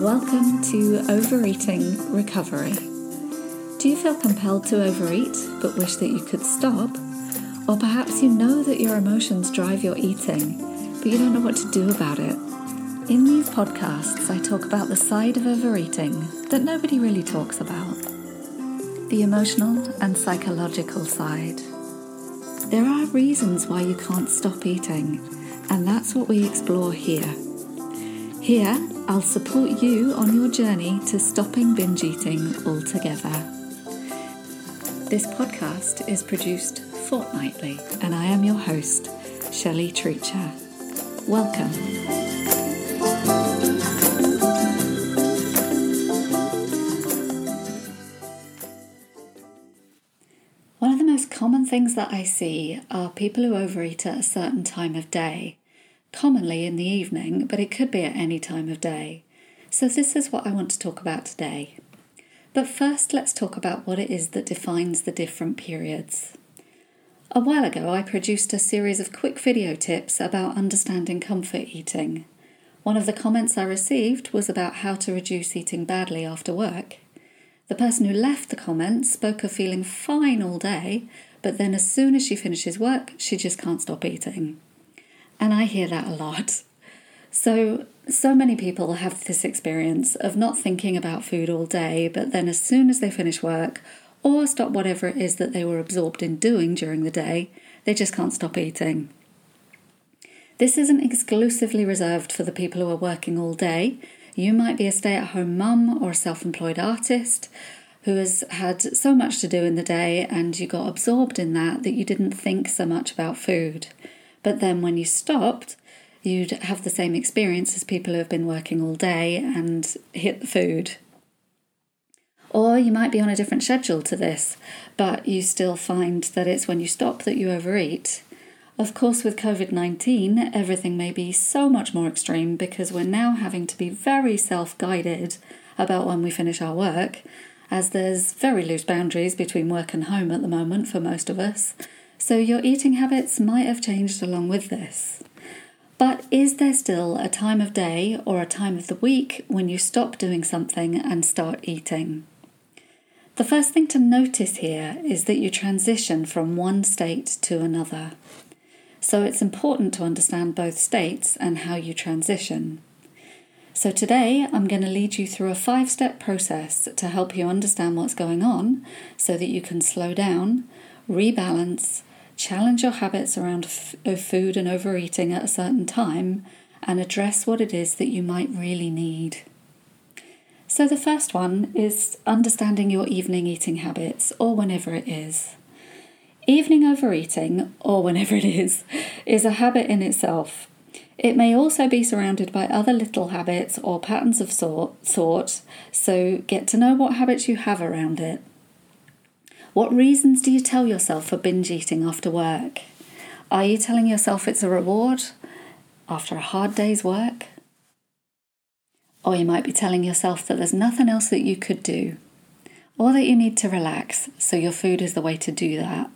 Welcome to Overeating Recovery. Do you feel compelled to overeat but wish that you could stop? Or perhaps you know that your emotions drive your eating, but you don't know what to do about it? In these podcasts, I talk about the side of overeating that nobody really talks about the emotional and psychological side. There are reasons why you can't stop eating, and that's what we explore here. Here, I'll support you on your journey to stopping binge eating altogether. This podcast is produced fortnightly, and I am your host, Shelley Treacher. Welcome. One of the most common things that I see are people who overeat at a certain time of day commonly in the evening, but it could be at any time of day. So, this is what I want to talk about today. But first, let's talk about what it is that defines the different periods. A while ago, I produced a series of quick video tips about understanding comfort eating. One of the comments I received was about how to reduce eating badly after work. The person who left the comment spoke of feeling fine all day, but then as soon as she finishes work, she just can't stop eating. And I hear that a lot. So, so many people have this experience of not thinking about food all day, but then as soon as they finish work or stop whatever it is that they were absorbed in doing during the day, they just can't stop eating. This isn't exclusively reserved for the people who are working all day. You might be a stay at home mum or a self employed artist who has had so much to do in the day and you got absorbed in that that you didn't think so much about food. But then when you stopped, you'd have the same experience as people who have been working all day and hit the food. Or you might be on a different schedule to this, but you still find that it's when you stop that you overeat. Of course, with COVID 19, everything may be so much more extreme because we're now having to be very self guided about when we finish our work, as there's very loose boundaries between work and home at the moment for most of us. So your eating habits might have changed along with this. But is there still a time of day or a time of the week when you stop doing something and start eating? The first thing to notice here is that you transition from one state to another. So it's important to understand both states and how you transition. So today I'm going to lead you through a five step process to help you understand what's going on so that you can slow down, rebalance, challenge your habits around f- food and overeating at a certain time, and address what it is that you might really need. So, the first one is understanding your evening eating habits, or whenever it is. Evening overeating, or whenever it is, is a habit in itself. It may also be surrounded by other little habits or patterns of sort, sort, so get to know what habits you have around it. What reasons do you tell yourself for binge eating after work? Are you telling yourself it's a reward after a hard day's work? Or you might be telling yourself that there's nothing else that you could do, or that you need to relax, so your food is the way to do that.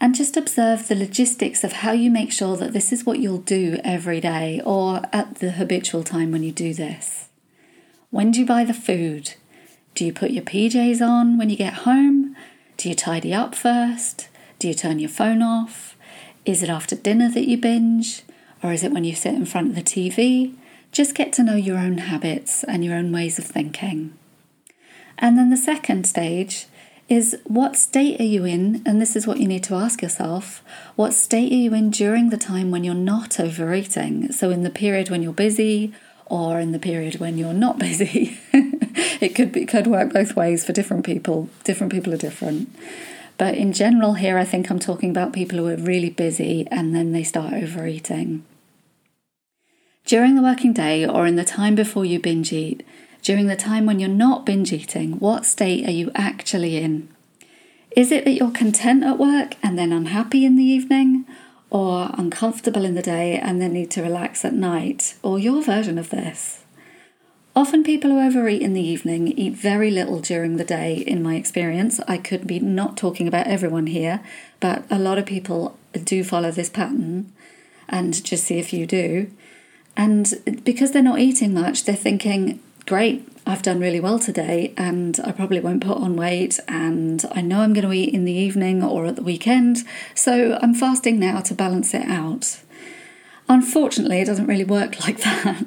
And just observe the logistics of how you make sure that this is what you'll do every day or at the habitual time when you do this. When do you buy the food? Do you put your PJs on when you get home? Do you tidy up first? Do you turn your phone off? Is it after dinner that you binge? Or is it when you sit in front of the TV? Just get to know your own habits and your own ways of thinking. And then the second stage is what state are you in? And this is what you need to ask yourself what state are you in during the time when you're not overeating? So, in the period when you're busy or in the period when you're not busy. It could be could work both ways for different people. Different people are different. But in general, here I think I'm talking about people who are really busy and then they start overeating. During the working day or in the time before you binge eat, during the time when you're not binge eating, what state are you actually in? Is it that you're content at work and then unhappy in the evening? Or uncomfortable in the day and then need to relax at night? Or your version of this? Often, people who overeat in the evening eat very little during the day, in my experience. I could be not talking about everyone here, but a lot of people do follow this pattern, and just see if you do. And because they're not eating much, they're thinking, great, I've done really well today and I probably won't put on weight and I know I'm going to eat in the evening or at the weekend, so I'm fasting now to balance it out. Unfortunately, it doesn't really work like that.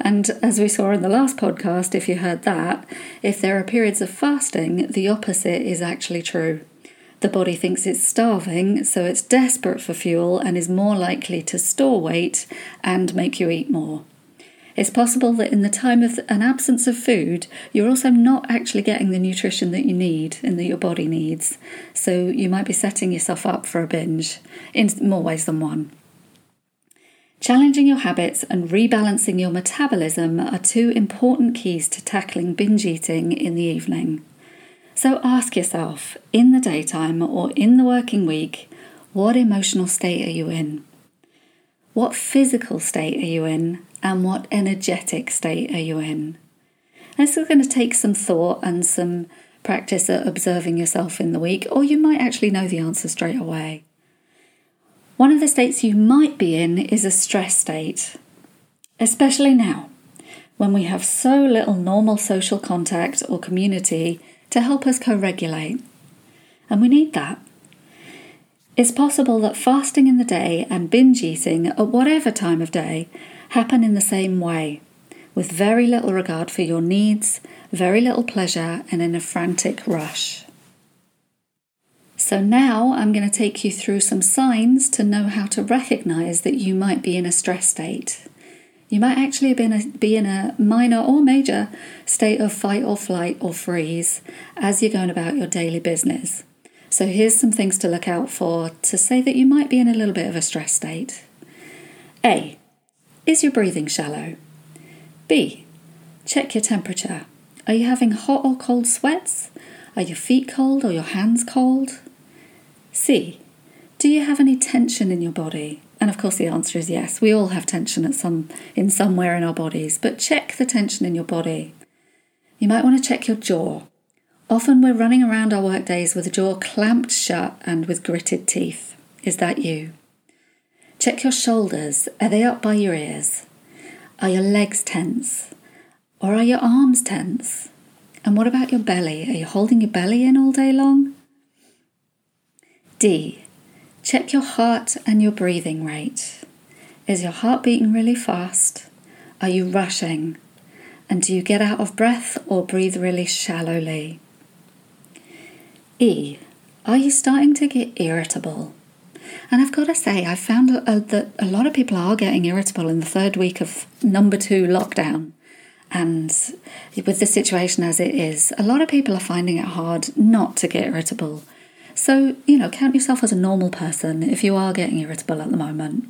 And as we saw in the last podcast, if you heard that, if there are periods of fasting, the opposite is actually true. The body thinks it's starving, so it's desperate for fuel and is more likely to store weight and make you eat more. It's possible that in the time of an absence of food, you're also not actually getting the nutrition that you need and that your body needs. So you might be setting yourself up for a binge in more ways than one. Challenging your habits and rebalancing your metabolism are two important keys to tackling binge eating in the evening. So ask yourself, in the daytime or in the working week, what emotional state are you in? What physical state are you in? And what energetic state are you in? This is going to take some thought and some practice at observing yourself in the week, or you might actually know the answer straight away. One of the states you might be in is a stress state, especially now when we have so little normal social contact or community to help us co regulate. And we need that. It's possible that fasting in the day and binge eating at whatever time of day happen in the same way, with very little regard for your needs, very little pleasure, and in a frantic rush. So now I'm going to take you through some signs to know how to recognize that you might be in a stress state. You might actually be in, a, be in a minor or major state of fight or flight or freeze as you're going about your daily business. So, here's some things to look out for to say that you might be in a little bit of a stress state. A. Is your breathing shallow? B. Check your temperature. Are you having hot or cold sweats? Are your feet cold or your hands cold? C. Do you have any tension in your body? And of course, the answer is yes. We all have tension at some in somewhere in our bodies, but check the tension in your body. You might want to check your jaw. Often we're running around our work days with a jaw clamped shut and with gritted teeth. Is that you? Check your shoulders. Are they up by your ears? Are your legs tense? Or are your arms tense? And what about your belly? Are you holding your belly in all day long? D. Check your heart and your breathing rate. Is your heart beating really fast? Are you rushing? And do you get out of breath or breathe really shallowly? E. Are you starting to get irritable? And I've got to say, I've found uh, that a lot of people are getting irritable in the third week of number two lockdown. And with the situation as it is, a lot of people are finding it hard not to get irritable. So, you know, count yourself as a normal person if you are getting irritable at the moment.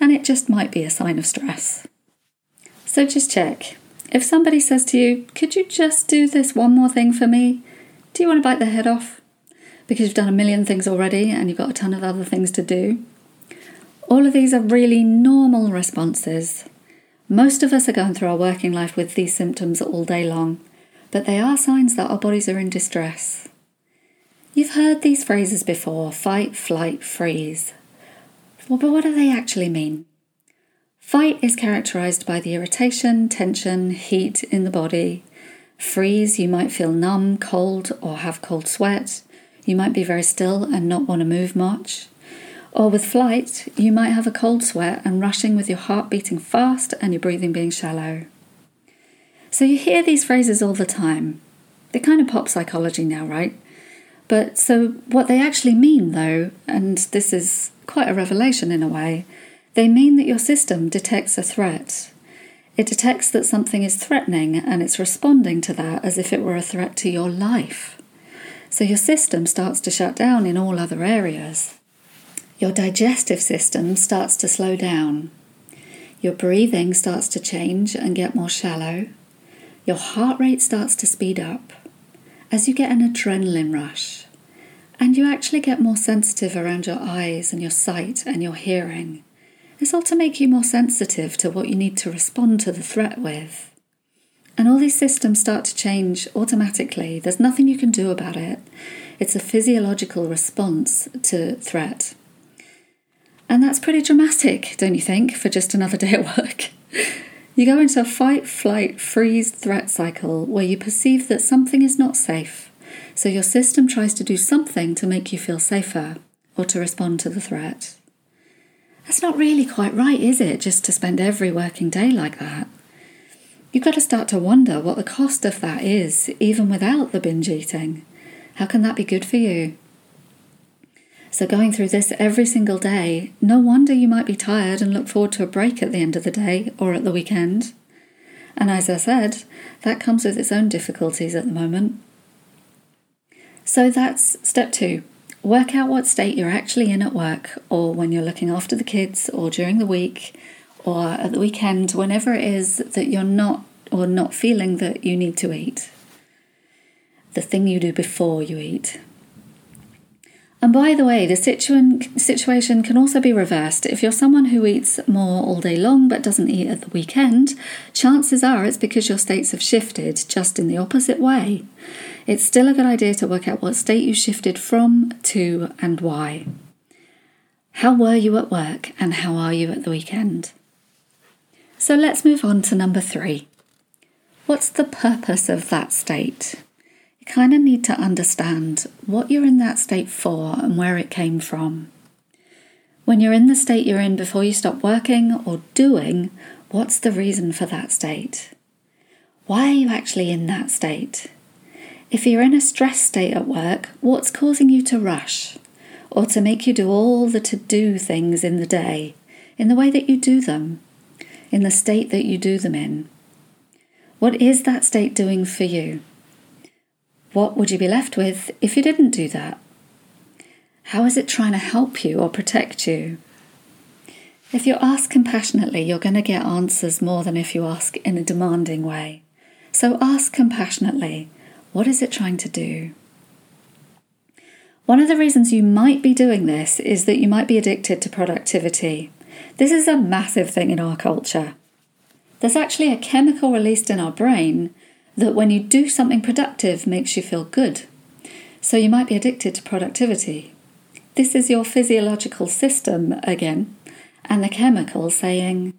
And it just might be a sign of stress. So just check. If somebody says to you, Could you just do this one more thing for me? Do you want to bite their head off? Because you've done a million things already and you've got a ton of other things to do. All of these are really normal responses. Most of us are going through our working life with these symptoms all day long, but they are signs that our bodies are in distress. You've heard these phrases before fight, flight, freeze. Well, but what do they actually mean? Fight is characterized by the irritation, tension, heat in the body. Freeze, you might feel numb, cold, or have cold sweat. You might be very still and not want to move much. Or with flight, you might have a cold sweat and rushing with your heart beating fast and your breathing being shallow. So you hear these phrases all the time. They're kind of pop psychology now, right? But so, what they actually mean, though, and this is quite a revelation in a way, they mean that your system detects a threat. It detects that something is threatening and it's responding to that as if it were a threat to your life. So your system starts to shut down in all other areas. Your digestive system starts to slow down. Your breathing starts to change and get more shallow. Your heart rate starts to speed up as you get an adrenaline rush and you actually get more sensitive around your eyes and your sight and your hearing. It's all to make you more sensitive to what you need to respond to the threat with. And all these systems start to change automatically. There's nothing you can do about it. It's a physiological response to threat. And that's pretty dramatic, don't you think, for just another day at work? You go into a fight, flight, freeze, threat cycle where you perceive that something is not safe. So your system tries to do something to make you feel safer or to respond to the threat. That's not really quite right, is it? Just to spend every working day like that. You've got to start to wonder what the cost of that is, even without the binge eating. How can that be good for you? So, going through this every single day, no wonder you might be tired and look forward to a break at the end of the day or at the weekend. And as I said, that comes with its own difficulties at the moment. So, that's step two work out what state you're actually in at work or when you're looking after the kids or during the week or at the weekend, whenever it is that you're not or not feeling that you need to eat. The thing you do before you eat. And by the way, the situ- situation can also be reversed. If you're someone who eats more all day long but doesn't eat at the weekend, chances are it's because your states have shifted just in the opposite way. It's still a good idea to work out what state you shifted from, to, and why. How were you at work and how are you at the weekend? So let's move on to number three. What's the purpose of that state? Kind of need to understand what you're in that state for and where it came from. When you're in the state you're in before you stop working or doing, what's the reason for that state? Why are you actually in that state? If you're in a stress state at work, what's causing you to rush or to make you do all the to do things in the day in the way that you do them, in the state that you do them in? What is that state doing for you? What would you be left with if you didn't do that? How is it trying to help you or protect you? If you ask compassionately, you're going to get answers more than if you ask in a demanding way. So ask compassionately what is it trying to do? One of the reasons you might be doing this is that you might be addicted to productivity. This is a massive thing in our culture. There's actually a chemical released in our brain that when you do something productive makes you feel good. So you might be addicted to productivity. This is your physiological system again, and the chemical saying,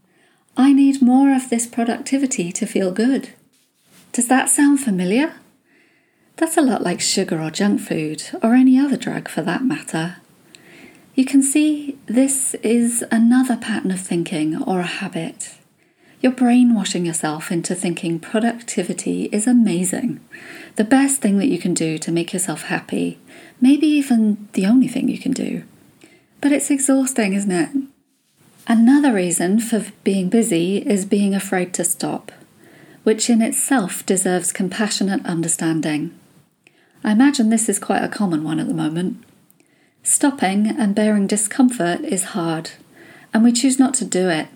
I need more of this productivity to feel good. Does that sound familiar? That's a lot like sugar or junk food, or any other drug for that matter. You can see this is another pattern of thinking or a habit. You're brainwashing yourself into thinking productivity is amazing, the best thing that you can do to make yourself happy, maybe even the only thing you can do. But it's exhausting, isn't it? Another reason for being busy is being afraid to stop, which in itself deserves compassionate understanding. I imagine this is quite a common one at the moment. Stopping and bearing discomfort is hard, and we choose not to do it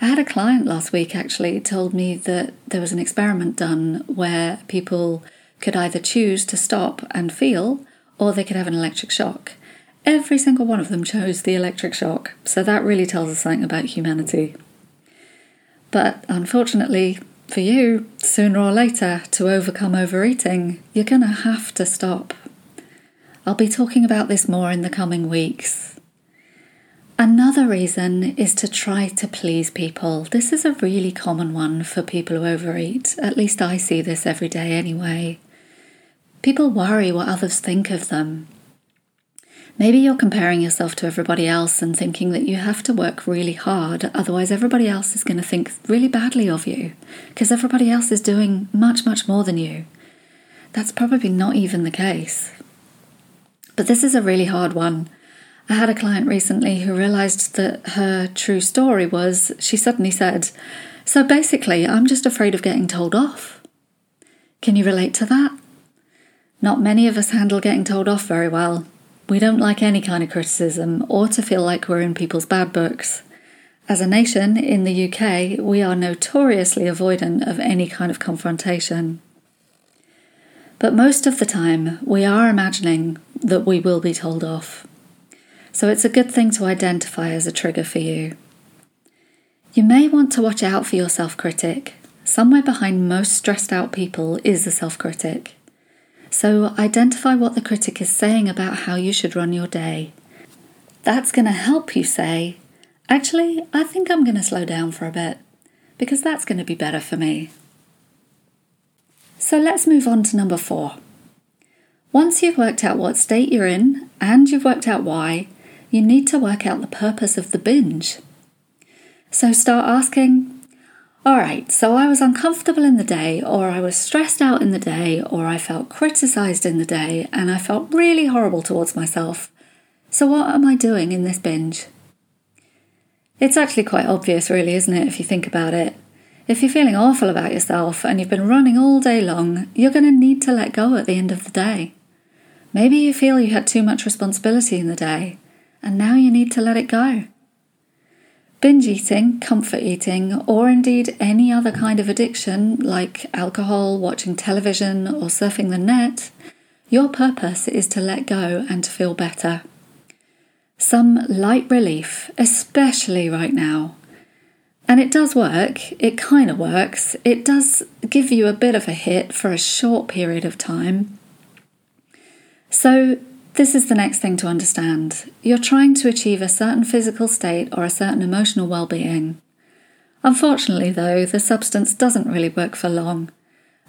I had a client last week actually told me that there was an experiment done where people could either choose to stop and feel or they could have an electric shock. Every single one of them chose the electric shock, so that really tells us something about humanity. But unfortunately for you, sooner or later, to overcome overeating, you're going to have to stop. I'll be talking about this more in the coming weeks. Another reason is to try to please people. This is a really common one for people who overeat. At least I see this every day anyway. People worry what others think of them. Maybe you're comparing yourself to everybody else and thinking that you have to work really hard, otherwise, everybody else is going to think really badly of you because everybody else is doing much, much more than you. That's probably not even the case. But this is a really hard one I had a client recently who realized that her true story was she suddenly said, So basically, I'm just afraid of getting told off. Can you relate to that? Not many of us handle getting told off very well. We don't like any kind of criticism or to feel like we're in people's bad books. As a nation in the UK, we are notoriously avoidant of any kind of confrontation. But most of the time, we are imagining that we will be told off. So it's a good thing to identify as a trigger for you. You may want to watch out for your self critic. Somewhere behind most stressed out people is a self critic. So identify what the critic is saying about how you should run your day. That's going to help you say, actually, I think I'm going to slow down for a bit. because that's going to be better for me. So let's move on to number four. Once you've worked out what state you're in and you've worked out why, you need to work out the purpose of the binge. So start asking, all right, so I was uncomfortable in the day, or I was stressed out in the day, or I felt criticized in the day, and I felt really horrible towards myself. So, what am I doing in this binge? It's actually quite obvious, really, isn't it, if you think about it? If you're feeling awful about yourself and you've been running all day long, you're going to need to let go at the end of the day. Maybe you feel you had too much responsibility in the day, and now you need to let it go. Binge eating, comfort eating, or indeed any other kind of addiction like alcohol, watching television, or surfing the net, your purpose is to let go and to feel better. Some light relief, especially right now. And it does work, it kind of works. It does give you a bit of a hit for a short period of time. So this is the next thing to understand. You're trying to achieve a certain physical state or a certain emotional well being. Unfortunately, though, the substance doesn't really work for long.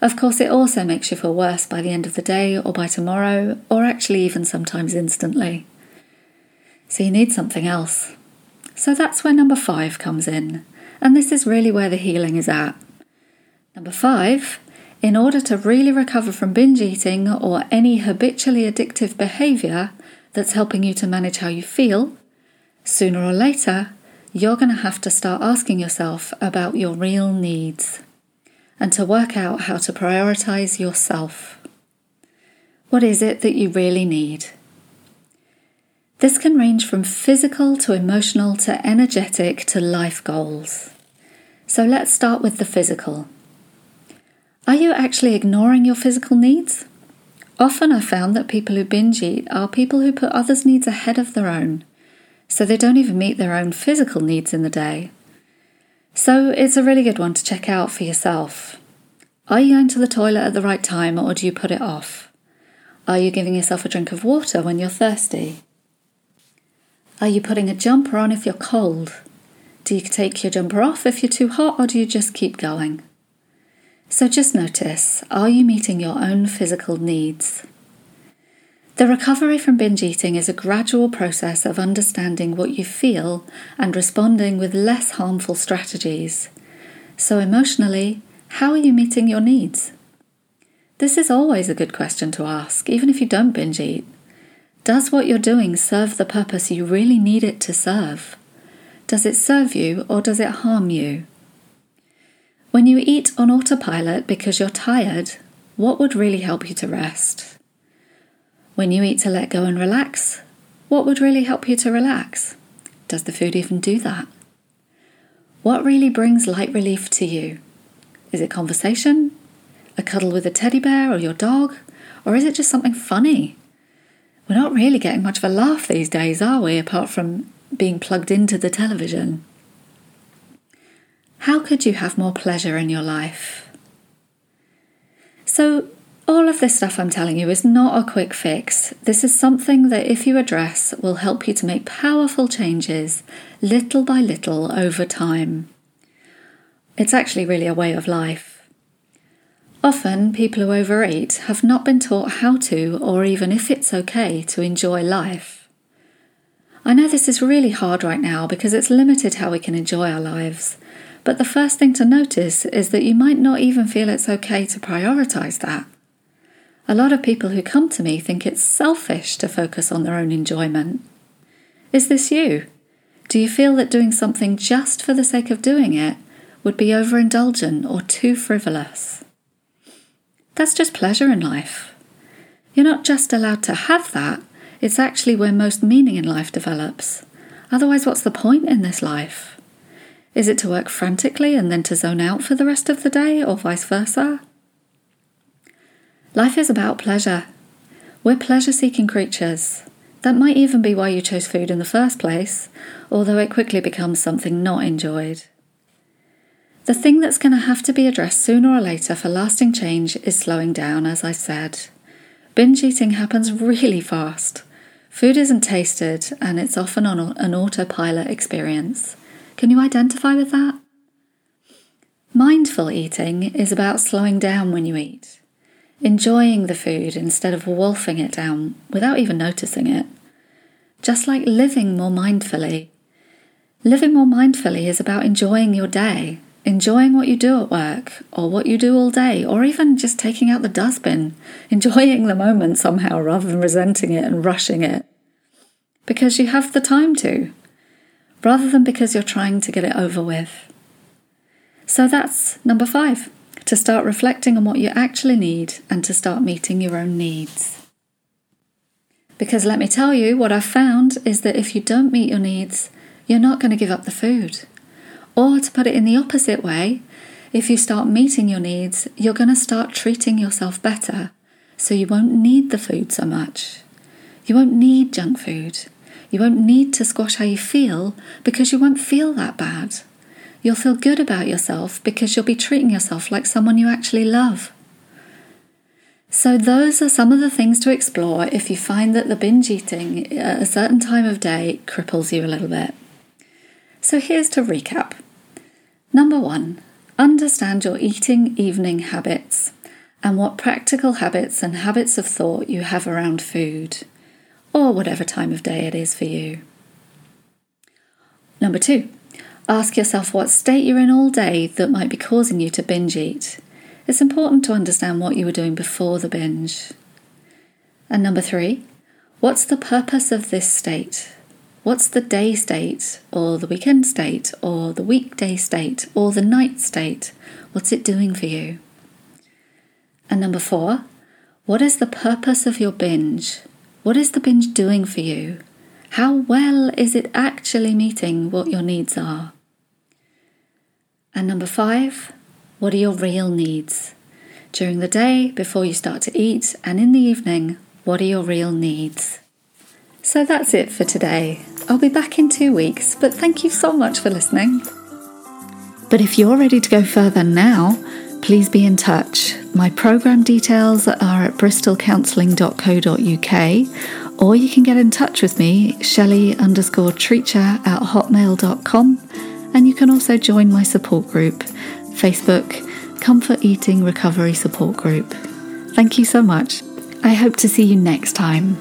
Of course, it also makes you feel worse by the end of the day or by tomorrow, or actually even sometimes instantly. So you need something else. So that's where number five comes in, and this is really where the healing is at. Number five in order to really recover from binge eating or any habitually addictive behavior that's helping you to manage how you feel, sooner or later, you're going to have to start asking yourself about your real needs and to work out how to prioritize yourself. What is it that you really need? This can range from physical to emotional to energetic to life goals. So let's start with the physical. Are you actually ignoring your physical needs? Often I found that people who binge eat are people who put others' needs ahead of their own, so they don't even meet their own physical needs in the day. So it's a really good one to check out for yourself. Are you going to the toilet at the right time or do you put it off? Are you giving yourself a drink of water when you're thirsty? Are you putting a jumper on if you're cold? Do you take your jumper off if you're too hot or do you just keep going? So just notice are you meeting your own physical needs? The recovery from binge eating is a gradual process of understanding what you feel and responding with less harmful strategies. So, emotionally, how are you meeting your needs? This is always a good question to ask, even if you don't binge eat. Does what you're doing serve the purpose you really need it to serve? Does it serve you or does it harm you? When you eat on autopilot because you're tired, what would really help you to rest? When you eat to let go and relax, what would really help you to relax? Does the food even do that? What really brings light relief to you? Is it conversation? A cuddle with a teddy bear or your dog? Or is it just something funny? We're not really getting much of a laugh these days, are we, apart from being plugged into the television? How could you have more pleasure in your life? So, all of this stuff I'm telling you is not a quick fix. This is something that, if you address, will help you to make powerful changes little by little over time. It's actually really a way of life. Often, people who overeat have not been taught how to, or even if it's okay, to enjoy life. I know this is really hard right now because it's limited how we can enjoy our lives. But the first thing to notice is that you might not even feel it's okay to prioritize that. A lot of people who come to me think it's selfish to focus on their own enjoyment. Is this you? Do you feel that doing something just for the sake of doing it would be overindulgent or too frivolous? That's just pleasure in life. You're not just allowed to have that, it's actually where most meaning in life develops. Otherwise, what's the point in this life? Is it to work frantically and then to zone out for the rest of the day, or vice versa? Life is about pleasure. We're pleasure seeking creatures. That might even be why you chose food in the first place, although it quickly becomes something not enjoyed. The thing that's going to have to be addressed sooner or later for lasting change is slowing down, as I said. Binge eating happens really fast. Food isn't tasted, and it's often on an autopilot experience. Can you identify with that? Mindful eating is about slowing down when you eat, enjoying the food instead of wolfing it down without even noticing it. Just like living more mindfully. Living more mindfully is about enjoying your day, enjoying what you do at work, or what you do all day, or even just taking out the dustbin, enjoying the moment somehow rather than resenting it and rushing it. Because you have the time to, rather than because you're trying to get it over with. So that's number five to start reflecting on what you actually need and to start meeting your own needs. Because let me tell you, what I've found is that if you don't meet your needs, you're not going to give up the food. Or to put it in the opposite way, if you start meeting your needs, you're going to start treating yourself better, so you won't need the food so much. You won't need junk food. You won't need to squash how you feel because you won't feel that bad. You'll feel good about yourself because you'll be treating yourself like someone you actually love. So, those are some of the things to explore if you find that the binge eating at a certain time of day cripples you a little bit. So, here's to recap. Number one, understand your eating evening habits and what practical habits and habits of thought you have around food, or whatever time of day it is for you. Number two, Ask yourself what state you're in all day that might be causing you to binge eat. It's important to understand what you were doing before the binge. And number three, what's the purpose of this state? What's the day state, or the weekend state, or the weekday state, or the night state? What's it doing for you? And number four, what is the purpose of your binge? What is the binge doing for you? How well is it actually meeting what your needs are? And number five, what are your real needs? During the day, before you start to eat, and in the evening, what are your real needs? So that's it for today. I'll be back in two weeks, but thank you so much for listening. But if you're ready to go further now, please be in touch. My programme details are at bristolcounselling.co.uk or you can get in touch with me, Shelley underscore Treacher at hotmail.com and you can also join my support group, Facebook Comfort Eating Recovery Support Group. Thank you so much. I hope to see you next time.